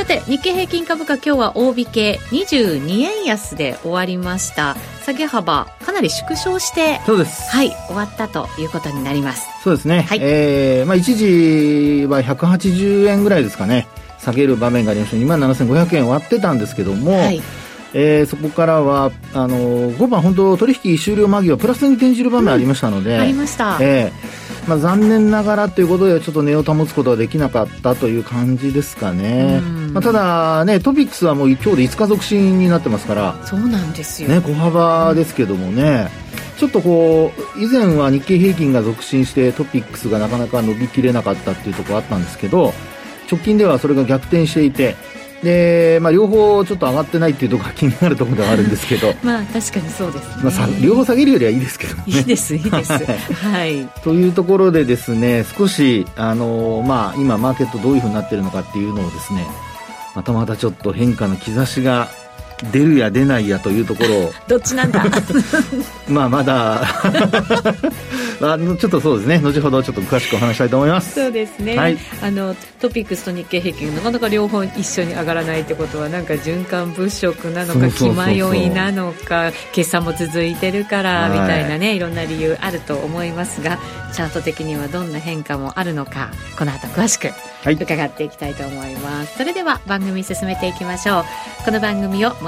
さて日経平均株価今日は大引け22円安で終わりました。下げ幅かなり縮小してそうです。はい終わったということになります。そうですね、はい、えー、まあ、一時は180円ぐらいですかね。下げる場面がありました。2万7500円割ってたんですけども、はい。えー、そこからはあの5番、本当取引終了間際プラスに転じる場面ありましたので、うん、ありました、えーまあ、残念ながらということでちょっと値を保つことができなかったという感じですかね、まあ、ただねトピックスはもう今日で5日続伸になってますから。そうなんですよ、ね、小幅ですけどもね、ちょっとこう以前は日経平均が続伸してトピックスがなかなか伸びきれなかったっていうところあったんですけど直近ではそれが逆転していてで、まあ、両方ちょっと上がってないっていうところが気になるところではあるんですけど。まあ確かにそうです、ね、まあ、両方下げるよりはいいですけどね。いいですいいです。はい。というところでですね少しあの、まあ、今マーケットどういうふうになってるのかっていうのをですねまたまたちょっと変化の兆しが出るや出ないやというところを。どっちなんだ？まあまだ。あのちょっとそうですね。後ほどちょっと詳しくお話したいと思います。そうですね、はい、あのトピックスと日経平均なかなか両方一緒に上がらないってことはなんか循環物色なのか気迷いなのか決算も続いてるからみたいなねいろんな理由あると思いますがチャート的にはどんな変化もあるのかこの後詳しく伺っていきたいと思います、はい、それでは番組進めていきましょう。この番組を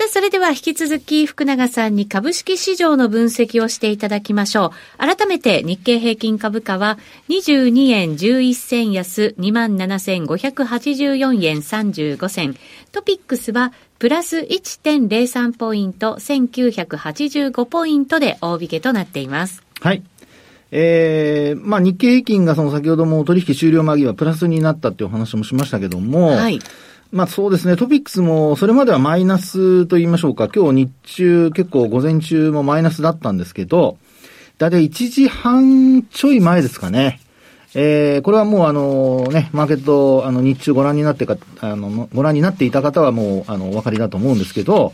さあ、それでは引き続き福永さんに株式市場の分析をしていただきましょう。改めて日経平均株価は22円11銭安27,584円35銭。トピックスはプラス1.03ポイント1985ポイントで大引けとなっています。はい。えー、まあ日経平均がその先ほども取引終了間際プラスになったっていうお話もしましたけども、はい。まあそうですね、トピックスもそれまではマイナスと言いましょうか、今日日中結構午前中もマイナスだったんですけど、だいたい1時半ちょい前ですかね。えー、これはもうあのね、マーケット、あの日中ご覧になってか、あの、ご覧になっていた方はもう、あの、お分かりだと思うんですけど、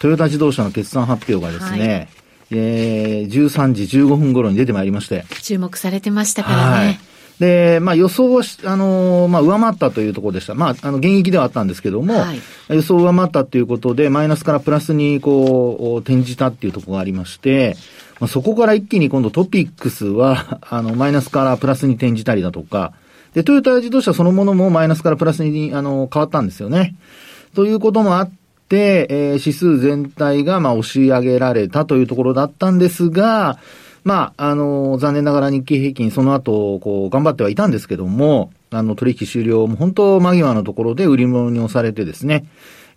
トヨタ自動車の決算発表がですね、はい、えー、13時15分頃に出てまいりまして。注目されてましたからね。はいで、まあ予想は、あの、まあ上回ったというところでした。まあ、あの、現役ではあったんですけども、はい、予想上回ったということで、マイナスからプラスにこう、転じたっていうところがありまして、まあ、そこから一気に今度トピックスは、あの、マイナスからプラスに転じたりだとか、で、トヨタ自動車そのものもマイナスからプラスに、あの、変わったんですよね。ということもあって、えー、指数全体が、まあ、押し上げられたというところだったんですが、まあ、あの、残念ながら日経平均その後、こう、頑張ってはいたんですけども、あの、取引終了も本当間際のところで売り物に押されてですね、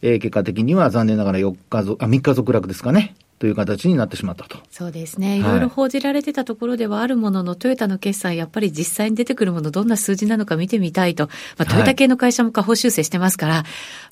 えー、結果的には残念ながら4日ぞ、あ、3日続落ですかね。という形になってしまったと。そうですね。いろいろ報じられてたところではあるものの、はい、トヨタの決算、やっぱり実際に出てくるもの、どんな数字なのか見てみたいと。まあ、トヨタ系の会社も下方修正してますから、はい、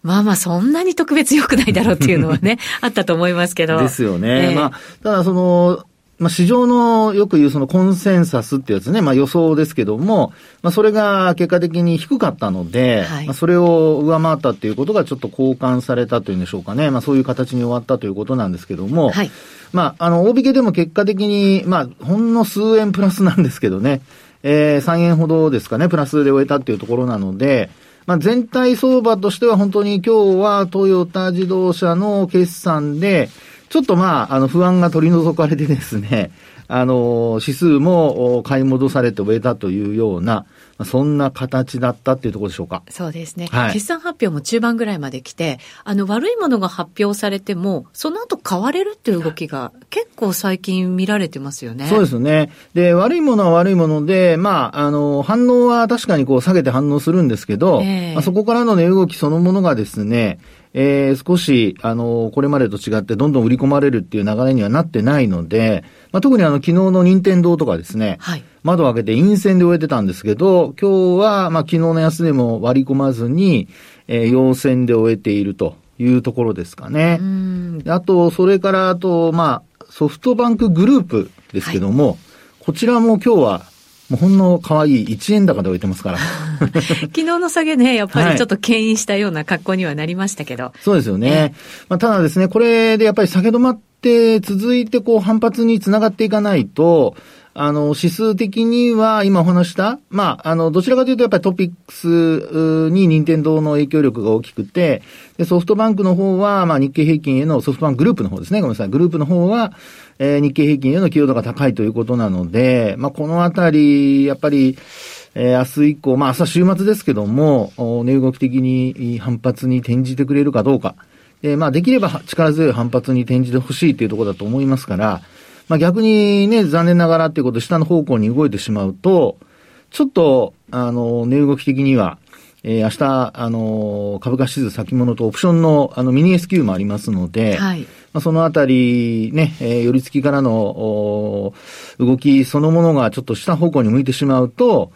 まあまあ、そんなに特別良くないだろうっていうのはね、あったと思いますけど。ですよね。えー、まあ、ただその、まあ、市場のよく言うそのコンセンサスってやつね、まあ予想ですけども、まあそれが結果的に低かったので、はい、まあそれを上回ったっていうことがちょっと交換されたというんでしょうかね。まあそういう形に終わったということなんですけども、はい、まああの、大引けでも結果的に、まあほんの数円プラスなんですけどね、えー、3円ほどですかね、プラスで終えたっていうところなので、まあ全体相場としては本当に今日はトヨタ自動車の決算で、ちょっとまあ、あの、不安が取り除かれてですね、あの、指数も買い戻されて終えたというような、そんな形だったっていうところでしょうか。そうですね。はい、決算発表も中盤ぐらいまで来て、あの、悪いものが発表されても、その後買われるっていう動きが結構最近見られてますよね。そうですね。で、悪いものは悪いもので、まあ、あの、反応は確かにこう下げて反応するんですけど、えー、まあ、そこからの値動きそのものがですね、えー、少し、あの、これまでと違ってどんどん売り込まれるっていう流れにはなってないので、まあ、特にあの、昨日の任天堂とかですね、はい、窓を開けて陰線で終えてたんですけど、今日は、まあ、昨日の安値も割り込まずに、えー、陽線で終えているというところですかね。あと、それから、あと、まあ、ソフトバンクグループですけども、はい、こちらも今日はもうほんの可愛い1円高で置いてますから。昨日の下げね、やっぱりちょっと牽引したような格好にはなりましたけど。はい、そうですよね。まあ、ただですね、これでやっぱり下げ止まって続いてこう反発につながっていかないと、あの、指数的には今お話した、まあ、あの、どちらかというとやっぱりトピックスに任天堂の影響力が大きくて、で、ソフトバンクの方は、まあ、日経平均へのソフトバンクグループの方ですね、ごめんなさい、グループの方は、えー、日経平均への寄与度が高いということなので、まあ、このあたり、やっぱり、えー、明日以降、まあ、明日週末ですけども、値動き的に反発に転じてくれるかどうか。えー、まあ、できれば力強い反発に転じてほしいというところだと思いますから、まあ逆にね、残念ながらっていうことで下の方向に動いてしまうと、ちょっと、あの、値動き的には、えー、明日、あの、株価指数先物とオプションの、あの、ミニ S q もありますので、はい。まあ、そのあたり、ね、えー、寄り付きからの、動きそのものがちょっと下方向に向いてしまうと、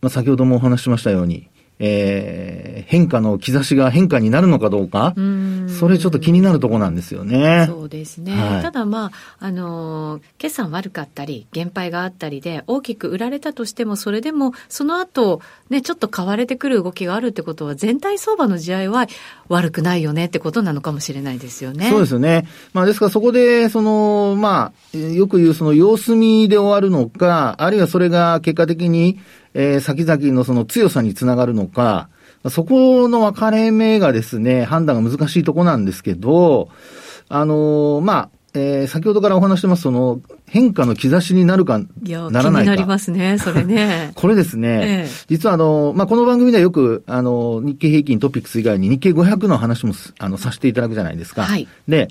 まあ、先ほどもお話ししましたように、えー、変化の兆しが変化になるのかどうか、うそれちょっと気になるところなんですよね。そうですね。はい、ただまあ、あの、決算悪かったり、減配があったりで、大きく売られたとしても、それでも、その後、ね、ちょっと買われてくる動きがあるってことは、全体相場の地合いは悪くないよねってことなのかもしれないですよね。そうですよね。まあ、ですからそこで、その、まあ、よく言うその様子見で終わるのか、あるいはそれが結果的に、えー、先々のその強さにつながるのか、そこの分かれ目がですね、判断が難しいとこなんですけど、あのー、まあ、えー、先ほどからお話してます、その、変化の兆しになるか、ならないか。なりますね、それね。これですね、ええ、実はあの、まあ、この番組ではよく、あの、日経平均トピックス以外に日経500の話も、あの、させていただくじゃないですか。はい。で、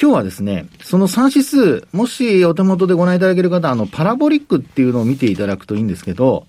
今日はですね、その3指数、もしお手元でご覧いただける方、あの、パラボリックっていうのを見ていただくといいんですけど、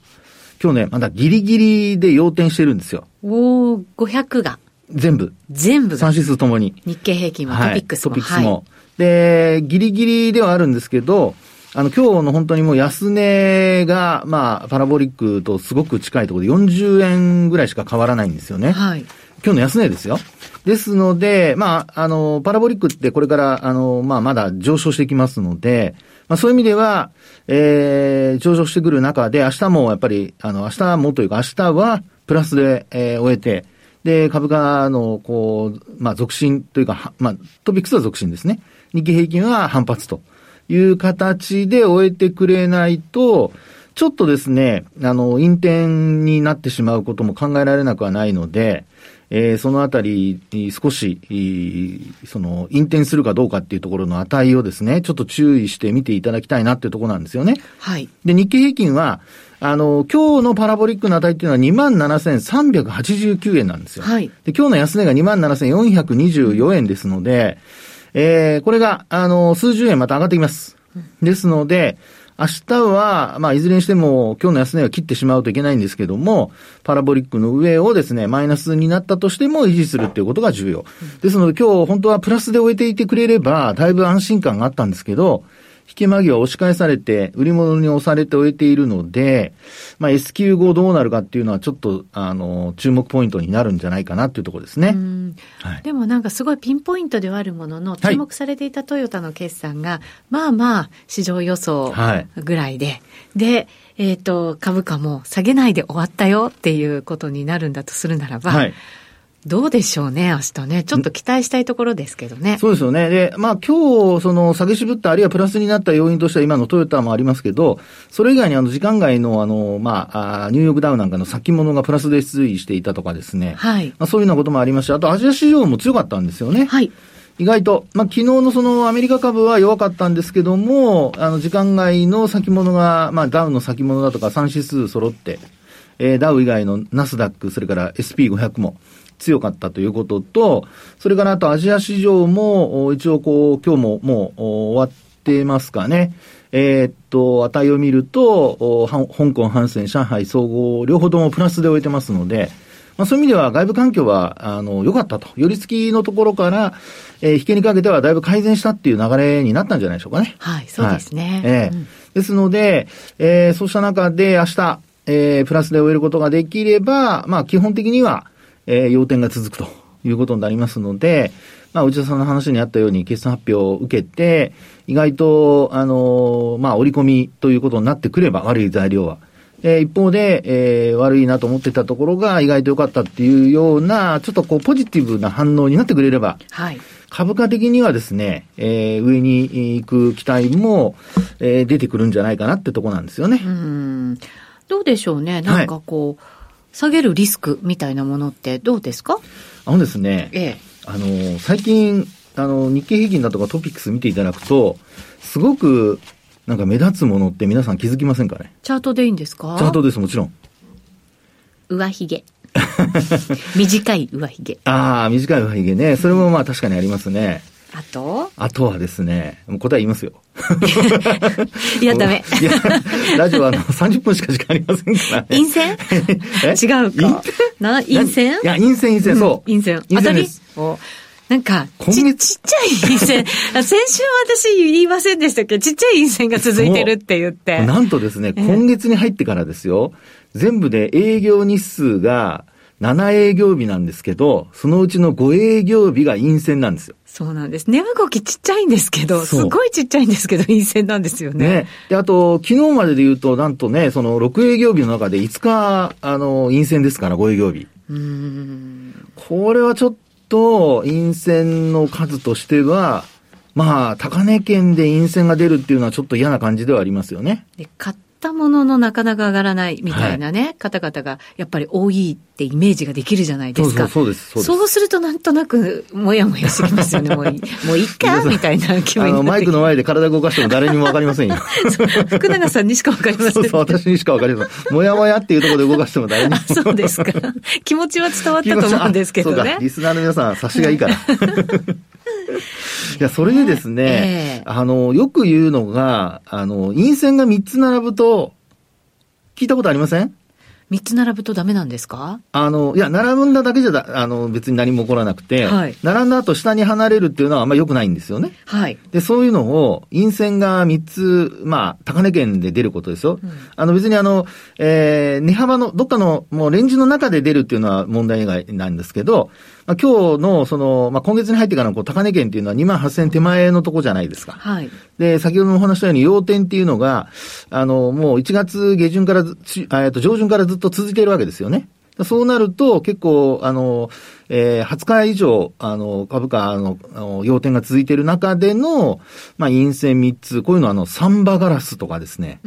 今日ね、まだギリギリで要点してるんですよ。おー、500が。全部。全部が。3指数ともに。日経平均も、トピックスも。トピックスも。はい、で、ギリギリではあるんですけど、あの、今日の本当にもう安値が、まあ、パラボリックとすごく近いところで40円ぐらいしか変わらないんですよね。はい。今日の安値ですよ。ですので、まあ、あの、パラボリックってこれから、あの、まあ、まだ上昇していきますので、まあ、そういう意味では、えー、上昇してくる中で、明日もやっぱり、あの、明日もというか、明日はプラスで、えー、終えて、で、株価の、こう、まあ、続伸というか、まあ、トピックスは続伸ですね。日経平均は反発という形で終えてくれないと、ちょっとですね、あの、陰転になってしまうことも考えられなくはないので、えー、そのあたり、少し、その、引転するかどうかっていうところの値をですね、ちょっと注意して見ていただきたいなっていうところなんですよね。はい。で、日経平均は、あの、今日のパラボリックの値っていうのは27,389円なんですよ。はい。で、今日の安値が27,424円ですので、えー、これが、あの、数十円また上がってきます。ですので、明日は、まあ、いずれにしても、今日の安値は切ってしまうといけないんですけども、パラボリックの上をですね、マイナスになったとしても維持するっていうことが重要。ですので、今日本当はプラスで終えていてくれれば、だいぶ安心感があったんですけど、引け間際押し返されて、売り物に押されて終えているので、まあ、S q 後どうなるかっていうのはちょっと、あの、注目ポイントになるんじゃないかなっていうところですね。はい、でもなんかすごいピンポイントではあるものの、注目されていたトヨタの決算が、はい、まあまあ、市場予想ぐらいで、はい、で、えっ、ー、と、株価も下げないで終わったよっていうことになるんだとするならば、はいどうでしょうね、明日ね。ちょっと期待したいところですけどね。そうですよね。で、まあ今日、その下げ渋った、あるいはプラスになった要因としては今のトヨタもありますけど、それ以外にあの時間外のあの、まあ、あニューヨークダウなんかの先物がプラスで推移していたとかですね。はい。まあそういうようなこともありまして、あとアジア市場も強かったんですよね。はい。意外と、まあ、昨日のそのアメリカ株は弱かったんですけども、あの、時間外の先物が、まあ、ダウの先物だとか3指数揃って、えー、ダウ以外のナスダック、それから SP500 も、強かったということと、それからあとアジア市場も、一応こう、今日ももう終わってますかね。えー、っと、値を見ると、香港、ハンセン、上海総合、両方ともプラスで終えてますので、まあ、そういう意味では外部環境は、あの、良かったと。寄り付きのところから、えー、引けにかけてはだいぶ改善したっていう流れになったんじゃないでしょうかね。はい、そうですね。はい、えー、うん、ですので、えー、そうした中で明日、えー、プラスで終えることができれば、まあ、基本的には、えー、要点が続くということになりますので、まあ、内田さんの話にあったように、決算発表を受けて、意外と、あのー、まあ、折り込みということになってくれば、悪い材料は。えー、一方で、えー、悪いなと思ってたところが意外と良かったっていうような、ちょっとこう、ポジティブな反応になってくれれば、はい。株価的にはですね、えー、上に行く期待も、えー、出てくるんじゃないかなってとこなんですよね。うん。どうでしょうね。なんかこう、はい、下げるリスクみたいなものってどうですか？あのですね、ええ、あの、最近、あの、日経平均だとかトピックス見ていただくと、すごく、なんか目立つものって皆さん気づきませんかね？チャートでいいんですか？チャートです、もちろん。上髭。短い上髭。ああ、短い上髭ね。それもまあ確かにありますね。あとあとはですね、もう答え言いますよ。いや、ダメ。いや、ラジオはあの30分しか時間ありませんからね。陰線？違うか。な、陰線？いや、陰線、陰線、そう。陰線。当たりなんか、ち、ちっちゃい陰線。先週私言いませんでしたけ？ど、ちっちゃい陰線が続いてるって言って。なんとですね、今月に入ってからですよ、全部で営業日数が7営業日なんですけど、そのうちの5営業日が陰線なんですよ。そうなんです。値動きちっちゃいんですけど、すごいちっちゃいんですけど、陰線なんですよね。ね。で、あと、昨日までで言うと、なんとね、その6営業日の中で5日、あの、陰線ですから、5営業日。うん。これはちょっと、陰線の数としては、まあ、高値圏で陰線が出るっていうのはちょっと嫌な感じではありますよね。で、買っったもののなかなか上がらないみたいなね、はい、方々がやっぱり多いってイメージができるじゃないですか。そうです、そうするとなんとなくもやもやしてきますよね。もういい、もういいかみたいな気分あの、マイクの前で体動かしても誰にもわかりませんよ。福永さんにしかわかりません。そうそう、私にしかわかりません。もやもやっていうところで動かしても誰にも。そうですか。気持ちは伝わったと思うんですけどね。そうか、リスナーの皆さん、察しがいいから。いや、それでですね、えー、あの、よく言うのが、あの、陰線が3つ並ぶと、聞いたことありません？三つ並ぶとダメなんですか？あの、いや、並んだだけじゃだ、あの、別に何も起こらなくて、はい、並んだ後下に離れるっていうのはあんまり良くないんですよね。はい。で、そういうのを、陰線が三つ、まあ、高値圏で出ることですよ。うん、あの、別にあの、えー、値幅の、どっかの、もうレンジの中で出るっていうのは問題外なんですけど、まあ、今日の、その、まあ、今月に入ってからのこう高値圏っていうのは2万8000手前のとこじゃないですか。はい。で、先ほどもお話したように、要点っていうのが、あの、もう1月下旬から、えっと、上旬からずっと続いているわけですよね。そうなると、結構、あの、えー、20日以上、あの、株価の、の要点が続いている中での、まあ、陰線3つ、こういうのは、あの、サンバガラスとかですね。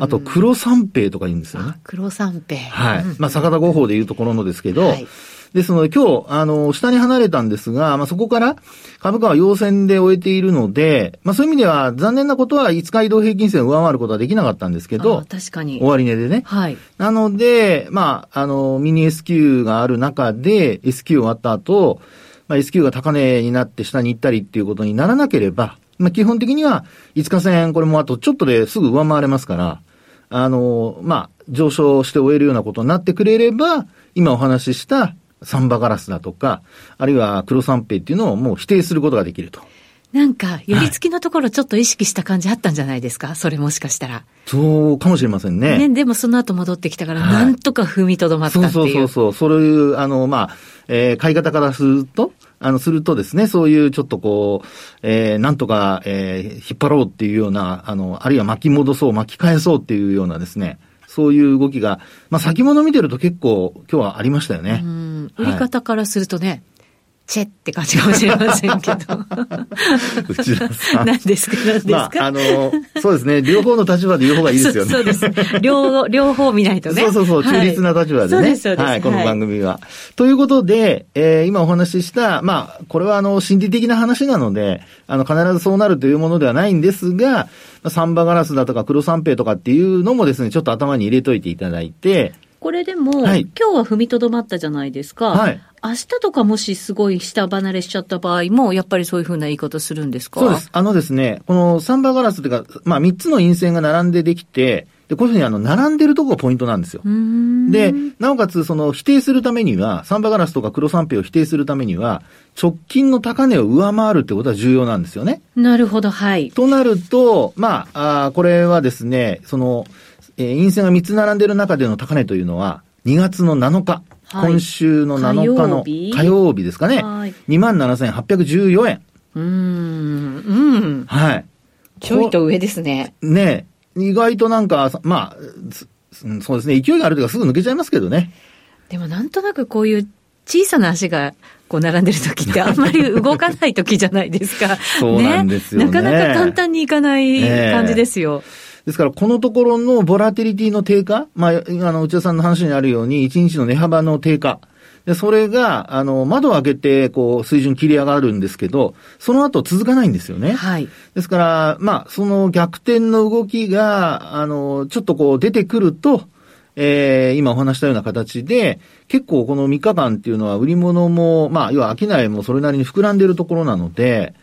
あと、黒三平とか言うんですよね。黒三平。はい。まあ、坂田五法でいうところのですけど、はいですので、今日、あの、下に離れたんですが、まあ、そこから株価は陽線で終えているので、まあ、そういう意味では残念なことは5日移動平均線を上回ることはできなかったんですけど、確かに。終値でね。はい。なので、まあ、あの、ミニ S q がある中で、S q 終わった後、まあ、S q が高値になって下に行ったりっていうことにならなければ、まあ、基本的には5日線、これもあとちょっとですぐ上回れますから、あの、まあ、上昇して終えるようなことになってくれれば、今お話ししたサンバガラスだとか、あるいは黒三平っていうのをもう否定することができると。なんか、寄り付きのところちょっと意識した感じあったんじゃないですか、はい、それもしかしたら。そうかもしれませんね。ね、でもその後戻ってきたから、なんとか踏みとどまったっていう。そうそうそう。そういう、あの、まあ、えー、買い方からすると、あの、するとですね、そういうちょっとこう、えー、なんとか、えー、引っ張ろうっていうような、あの、あるいは巻き戻そう、巻き返そうっていうようなですね、そういう動きが、まあ先物見てると結構今日はありましたよね。売り方からするとね、はいチェって感じかもしれませんけど。内田さん。何ですか何ですか、まあ、あの、そうですね。両方の立場で言う方がいいですよね。そうです。両、両方見ないとね。そうそうそう。中立な立場でね。はい、そうです、そうです。はい、この番組は。はい、ということで、えー、今お話しした、まあ、これはあの、心理的な話なので、あの、必ずそうなるというものではないんですが、サンバガラスだとか黒三平とかっていうのもですね、ちょっと頭に入れといていただいて、これでも、はい、今日は踏みとどまったじゃないですか。はい。明日とかもしすごい下離れしちゃった場合も、やっぱりそういうふうな言い方するんですか？そうです。あのですね、このサンバガラスというか、まあ3つの陰線が並んでできて、で、こういうふうにあの、並んでるとこがポイントなんですよ。で、なおかつ、その、否定するためには、サンバガラスとか黒三平を否定するためには、直近の高値を上回るってことは重要なんですよね。なるほど、はい。となると、まあ、あこれはですね、その、えー、陰線が3つ並んでる中での高値というのは、2月の7日。はい、今週の7日の火曜日？ですかね。はい、27,814円。うん。うん。はい。ちょいと上ですね。ね意外となんか、まあ、そうですね、勢いがあるというかすぐ抜けちゃいますけどね。でもなんとなくこういう小さな足がこう並んでる時ってあんまり動かない時じゃないですか。そうなんですよね、ね、なかなか簡単にいかない感じですよ。ですから、このところのボラティリティの低下、まあ、あの、内田さんの話にあるように、1日の値幅の低下。で、それが、あの、窓を開けて、こう、水準切り上がるんですけど、その後続かないんですよね。はい。ですから、まあ、その逆転の動きが、あの、ちょっとこう、出てくると、えー、今お話したような形で、結構この3日間っていうのは売り物も、まあ、要は商いもそれなりに膨らんでいるところなので、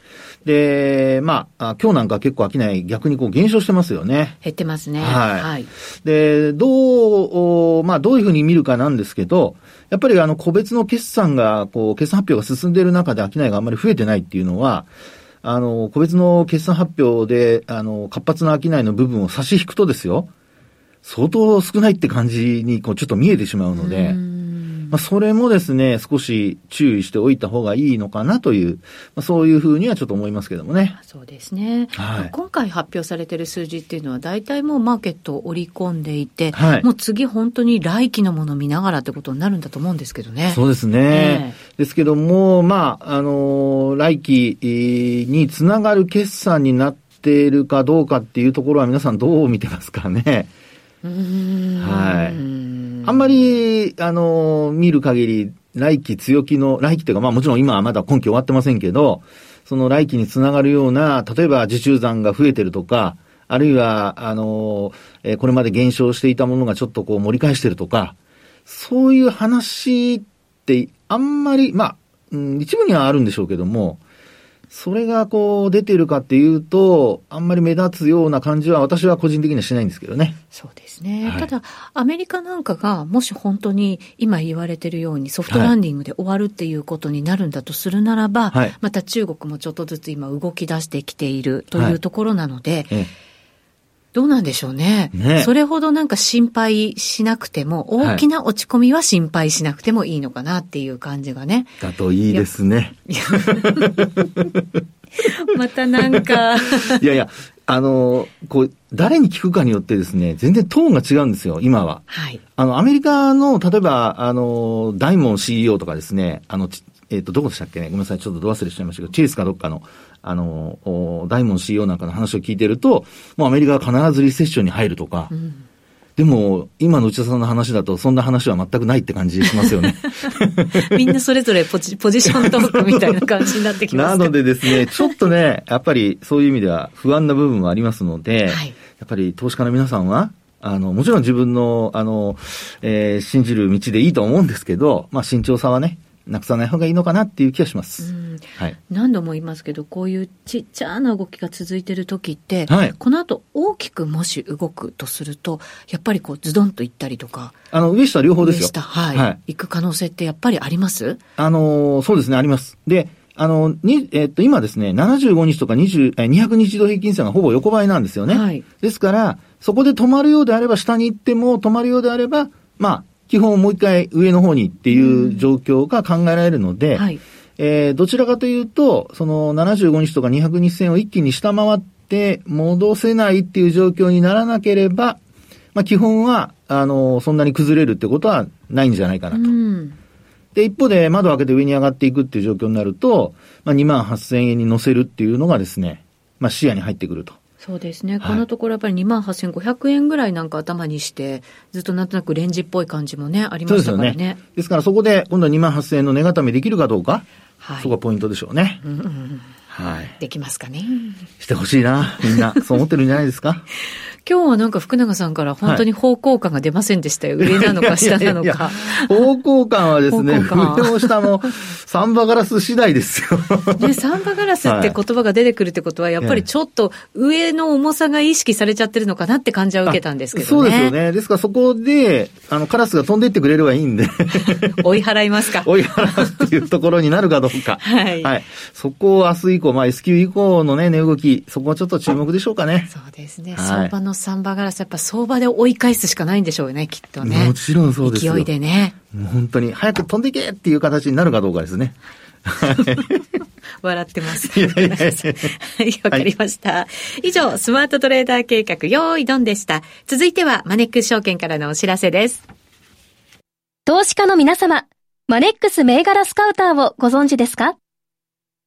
で、まあ、今日なんか結構商い逆にこう減少してますよね。減ってますね。はい。はい、で、どう、まあ、どういうふうに見るかなんですけど、やっぱりあの、個別の決算が、こう、決算発表が進んでいる中で商いがあんまり増えてないっていうのは、あの、個別の決算発表で、あの、活発な商いの部分を差し引くとですよ、相当少ないって感じに、こう、ちょっと見えてしまうので、まあ、それもですね、少し注意しておいた方がいいのかなという、まあ、そういうふうにはちょっと思いますけどもね。そうですね。はい、今回発表されている数字っていうのは、大体もうマーケットを織り込んでいて、はい、もう次本当に来期のものを見ながらってことになるんだと思うんですけどね。そうですね。えー、ですけども、まあ、あの来期につながる決算になっているかどうかっていうところは皆さんどう見てますかね。はい。あんまり、あの、見る限り、来期強気の、来期というか、まあもちろん今はまだ今期終わってませんけど、その来期につながるような、例えば受注残が増えてるとか、あるいは、あの、えー、これまで減少していたものがちょっとこう盛り返してるとか、そういう話って、あんまり、まあ、うん、一部にはあるんでしょうけども、それがこう出てるかっていうと、あんまり目立つような感じは私は個人的にはしないんですけどね。そうですね。はい、ただ、アメリカなんかがもし本当に今言われてるようにソフトランディングで終わるっていうことになるんだとするならば、はい、また中国もちょっとずつ今動き出してきているというところなので、はいええどうなんでしょうね。ねそれほどなんか心配しなくても、大きな落ち込みは心配しなくてもいいのかなっていう感じがね。だといいですね。またなんか いやいや、あの、こう、誰に聞くかによってですね、全然トーンが違うんですよ、今は。はい。あの、アメリカの、例えば、あの、大門 CEO とかですね、あの、えっ、ー、と、どこでしたっけね？ごめんなさい、ちょっとど忘れしちゃいましたけど、チェイスかどっかの、あの、大門 CEO なんかの話を聞いてると、もうアメリカは必ずリセッションに入るとか、うん、でも、今の内田さんの話だと、そんな話は全くないって感じしますよね。みんなそれぞれポジポジショントークみたいな感じになってきますなのでですね、ちょっとね、やっぱりそういう意味では不安な部分もありますので、はい、やっぱり投資家の皆さんは、あの、もちろん自分の、あの、えー、信じる道でいいと思うんですけど、まあ、慎重さはね、なくさない方がいいのかなっていう気がします。はい、何度も言いますけど、こういうちっちゃな動きが続いている時って、はい、この後大きくもし動くとすると、やっぱりこうズドンといったりとか。あの、上下両方ですよ。上下、はい。はい、行く可能性ってやっぱりあります？あの、そうですね、あります。で、あの、に、えっと、今ですね、75日とか20、え、200日度平均線がほぼ横ばいなんですよね。はい。ですから、そこで止まるようであれば、下に行っても止まるようであれば、まあ、基本もう一回上の方にっていう状況が考えられるので、はい、えー、どちらかというと、その75日とか200日線を一気に下回って戻せないっていう状況にならなければ、まあ基本は、あの、そんなに崩れるってことはないんじゃないかなと。で、一方で窓を開けて上に上がっていくっていう状況になると、まあ2万8000円に乗せるっていうのがですね、まあ視野に入ってくると。そうですね、このところやっぱり2万8500円ぐらいなんか頭にして、ずっとなんとなくレンジっぽい感じもね、ありましたからね。ねですからそこで今度は2万8000円の値固めできるかどうか、はい、そこがポイントでしょうね。うんうんはい。できますかね。してほしいな。みんな、そう思ってるんじゃないですか。今日はなんか福永さんから本当に方向感が出ませんでしたよ。はい、上なのか下なのか。方向感はですね、上も下もサンバガラス次第ですよ。で、サンバガラスって言葉が出てくるってことは、やっぱりちょっと上の重さが意識されちゃってるのかなって感じは受けたんですけどね。そうですよね。ですからそこで、あの、カラスが飛んでいってくれれば いいんで。追い払いますか。追い払うっていうところになるかどうか。はい。はい。そこを明日以降、まあ S q 以降のね、値動き、そこはちょっと注目でしょうかね。そうですね。はい、相場のサンバガラス、やっぱ相場で追い返すしかないんでしょうね、きっとね。もちろんそうです勢いでね。もう本当に、早く飛んでいけっていう形になるかどうかですね。笑ってます。いやいやいやはい、わかりました、はい。以上、スマートトレーダー計画、用意ドンでした。続いては、マネックス証券からのお知らせです。投資家の皆様、マネックス銘柄スカウターをご存知ですか？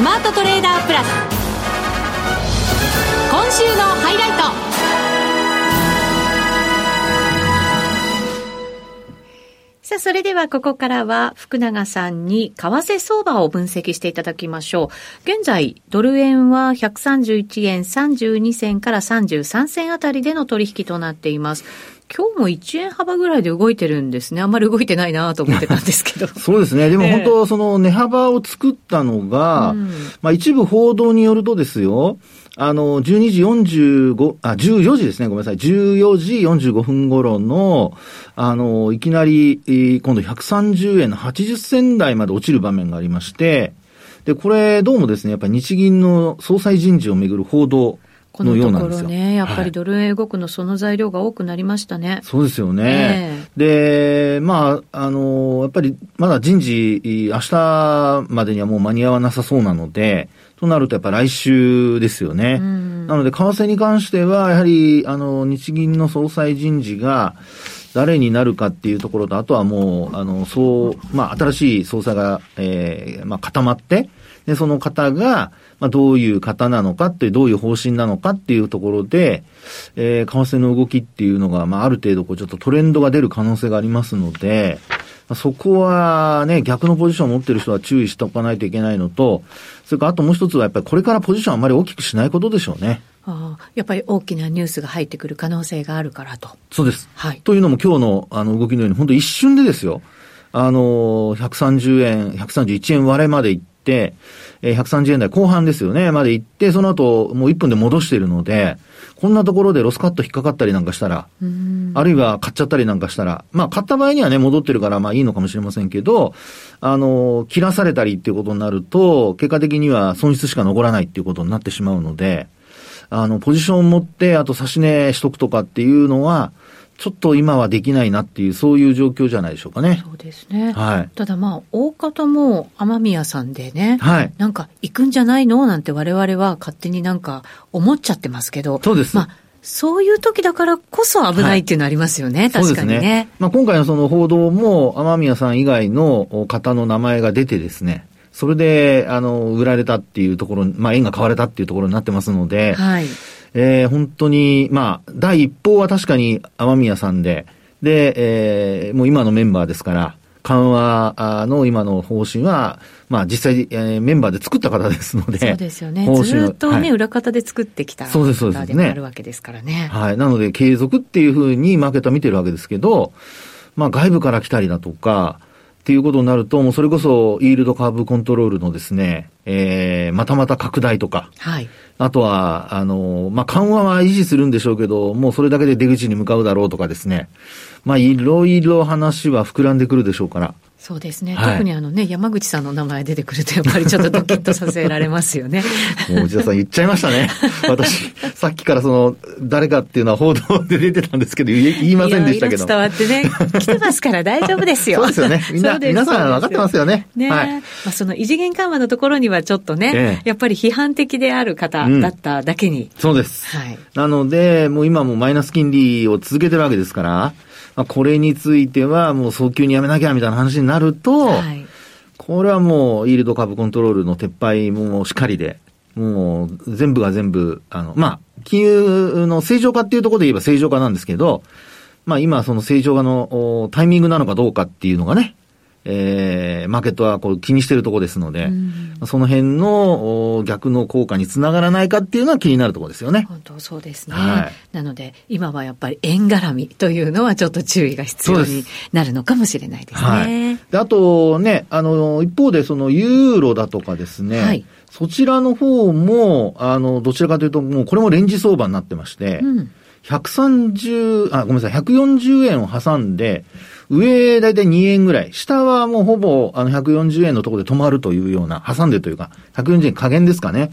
スマートトレーダープラス今週のハイライトさあ、それではここからは福永さんに為替相場を分析していただきましょう。現在、ドル円は131円32銭から33銭あたりでの取引となっています。今日も1円幅ぐらいで動いてるんですね。あんまり動いてないなと思ってたんですけど。そうですね。でも本当、その値幅を作ったのが、うん、まあ一部報道によるとですよ、あの、12時45、あ、14時ですね、ごめんなさい。14時45分頃の、あの、いきなり、今度130円の80銭台まで落ちる場面がありまして、で、これ、どうもですね、やっぱり日銀の総裁人事をめぐる報道、このところね、やっぱりドル円動くのその材料が多くなりましたね。はい、そうですよね。えー、で、まあ、あの、やっぱりまだ人事、明日までにはもう間に合わなさそうなので、となるとやっぱ来週ですよね。なので、為替に関しては、やはり、あの、日銀の総裁人事が、誰になるかっていうところと、あとはもう、あの、そう、まあ、新しい総裁が、ええー、まあ、固まって、で、その方が、まあ、どういう方なのかって、どういう方針なのかっていうところで、えー、為替の動きっていうのが、まあ、ある程度、こう、ちょっとトレンドが出る可能性がありますので、まあ、そこはね、逆のポジションを持ってる人は注意しておかないといけないのと、それからあともう一つはやっぱりこれからポジションあまり大きくしないことでしょうね。ああやっぱり大きなニュースが入ってくる可能性があるからと。そうです。はい。というのも今日のあの動きのように、本当一瞬でですよ。あの、130円、131円割れまで行って、えー、130円台後半ですよね、まで行って、その後、もう1分で戻しているので、こんなところでロスカット引っかかったりなんかしたら、あるいは買っちゃったりなんかしたら、まあ買った場合にはね、戻ってるからまあいいのかもしれませんけど、あの、切らされたりっていうことになると、結果的には損失しか残らないっていうことになってしまうので、あの、ポジションを持って、あと差し値しとくとかっていうのは、ちょっと今はできないなっていう、そういう状況じゃないでしょうかね。そうですね。はい。ただまあ、大方も雨宮さんでね、はい。なんか行くんじゃないのなんて我々は勝手になんか思っちゃってますけど。そうです。まあ、そういう時だからこそ危ないっていうのありますよね、はい、確かにね。ねまあ、今回のその報道も、雨宮さん以外の方の名前が出てですね、それで、あの、売られたっていうところ、まあ、円が買われたっていうところになってますので、はい。えー、本当に、まあ、第一報は確かに雨宮さんで、で、えー、もう今のメンバーですから、緩和の今の方針は、まあ実際、えー、メンバーで作った方ですので。そうですよね。ずっとね、はい、裏方で作ってきた方でもあるわけですからね。はい。なので継続っていうふうにマーケットは見てるわけですけど、まあ外部から来たりだとか、っていうことになると、もうそれこそ、イールドカーブコントロールのですね、えー、またまた拡大とか、はい。あとは、あの、まあ、緩和は維持するんでしょうけど、もうそれだけで出口に向かうだろうとかですね、まあ、いろいろ話は膨らんでくるでしょうから、そうですね、はい、特にあのね、山口さんの名前出てくると、やっぱりちょっとドキッとさせられますよね。もう内田さん言っちゃいましたね。私、さっきからその、誰かっていうのは報道で出てたんですけど、言いませんでしたけど。伝わってね、来てますから大丈夫ですよ。そうですよね。みんな、皆さん分かってますよね。ね、はい、まあ、その異次元緩和のところにはちょっとね、ええ、やっぱり批判的である方だっただけに。うん、そうです。はい。なので、もう今もマイナス金利を続けてるわけですから、まあ、これについてはもう早急にやめなきゃみたいな話になると、はい、これはもう、イールド株コントロールの撤廃もしっかりで、もう、全部が全部、あの、まあ、金融の正常化っていうところで言えば正常化なんですけど、まあ今その正常化のタイミングなのかどうかっていうのがね、えー、マーケットはこう気にしてるところですので、うん、その辺の逆の効果につながらないかっていうのは気になるところですよね。本当そうですね。はい、なので、今はやっぱり円絡みというのはちょっと注意が必要になるのかもしれないですね。はい、であとね、あの、一方でそのユーロだとかですね、はい、そちらの方も、あの、どちらかというと、もうこれもレンジ相場になってまして、うん、130、あ、ごめんなさい、140円を挟んで、いたい2円ぐらい。下はもうほぼあの140円のところで止まるというような、挟んでというか、140円加減ですかね。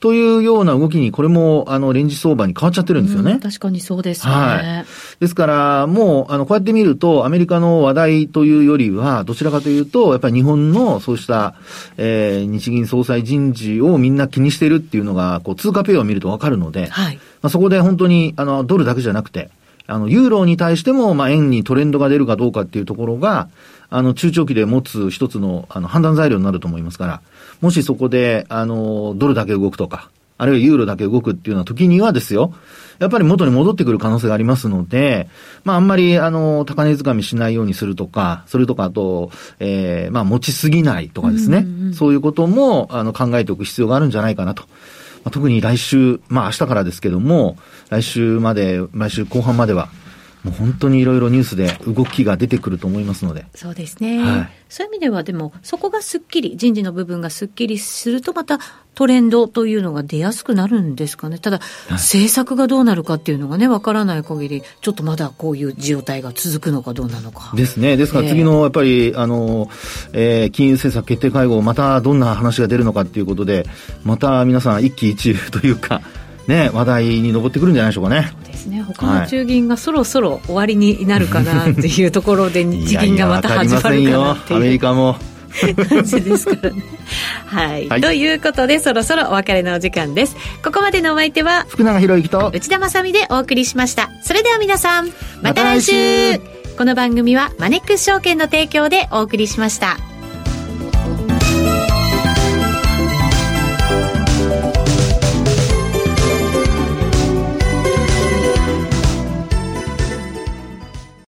というような動きに、これも、あの、レンジ相場に変わっちゃってるんですよね。確かにそうですね。はい。ですから、もう、あの、こうやって見ると、アメリカの話題というよりは、どちらかというと、やっぱり日本のそうした、えー、日銀総裁人事をみんな気にしてるっていうのが、こう、通貨ペアを見るとわかるので、はい。まあ、そこで本当に、あの、ドルだけじゃなくて、あの、ユーロに対しても、まあ、円にトレンドが出るかどうかっていうところが、あの、中長期で持つ一つの、あの、判断材料になると思いますから、もしそこで、あの、ドルだけ動くとか、あるいはユーロだけ動くっていうような時にはですよ、やっぱり元に戻ってくる可能性がありますので、まああんまりあの、高値掴みしないようにするとか、それとかあと、ええー、まあ持ちすぎないとかですね、うんうん、そういうこともあの考えておく必要があるんじゃないかなと。まあ、特に来週、まあ明日からですけども、来週まで、来週後半までは、もう本当にいろいろニュースで動きが出てくると思いますので。そうですね。はい、そういう意味では、でも、そこがすっきり、人事の部分がすっきりすると、またトレンドというのが出やすくなるんですかね。ただ、はい、政策がどうなるかっていうのがね、わからない限り、ちょっとまだこういう状態が続くのかどうなのか。ですね。ですから次の、やっぱり、あの、えー、金融政策決定会合、またどんな話が出るのかっていうことで、また皆さん一喜一憂というか、ね、話題に上ってくるんじゃないでしょうかね。そうですね。他の中銀がそろそろ終わりになるかなっていうところで、日銀がまた始まるかなっていう。いやいやアメリカも。感じですからね。はい、はい、ということで、そろそろお別れのお時間です。ここまでのお相手は、福永博之と内田まさみでお送りしました。それでは皆さん、また来週,、ま、来週この番組はマネックス証券の提供でお送りしました。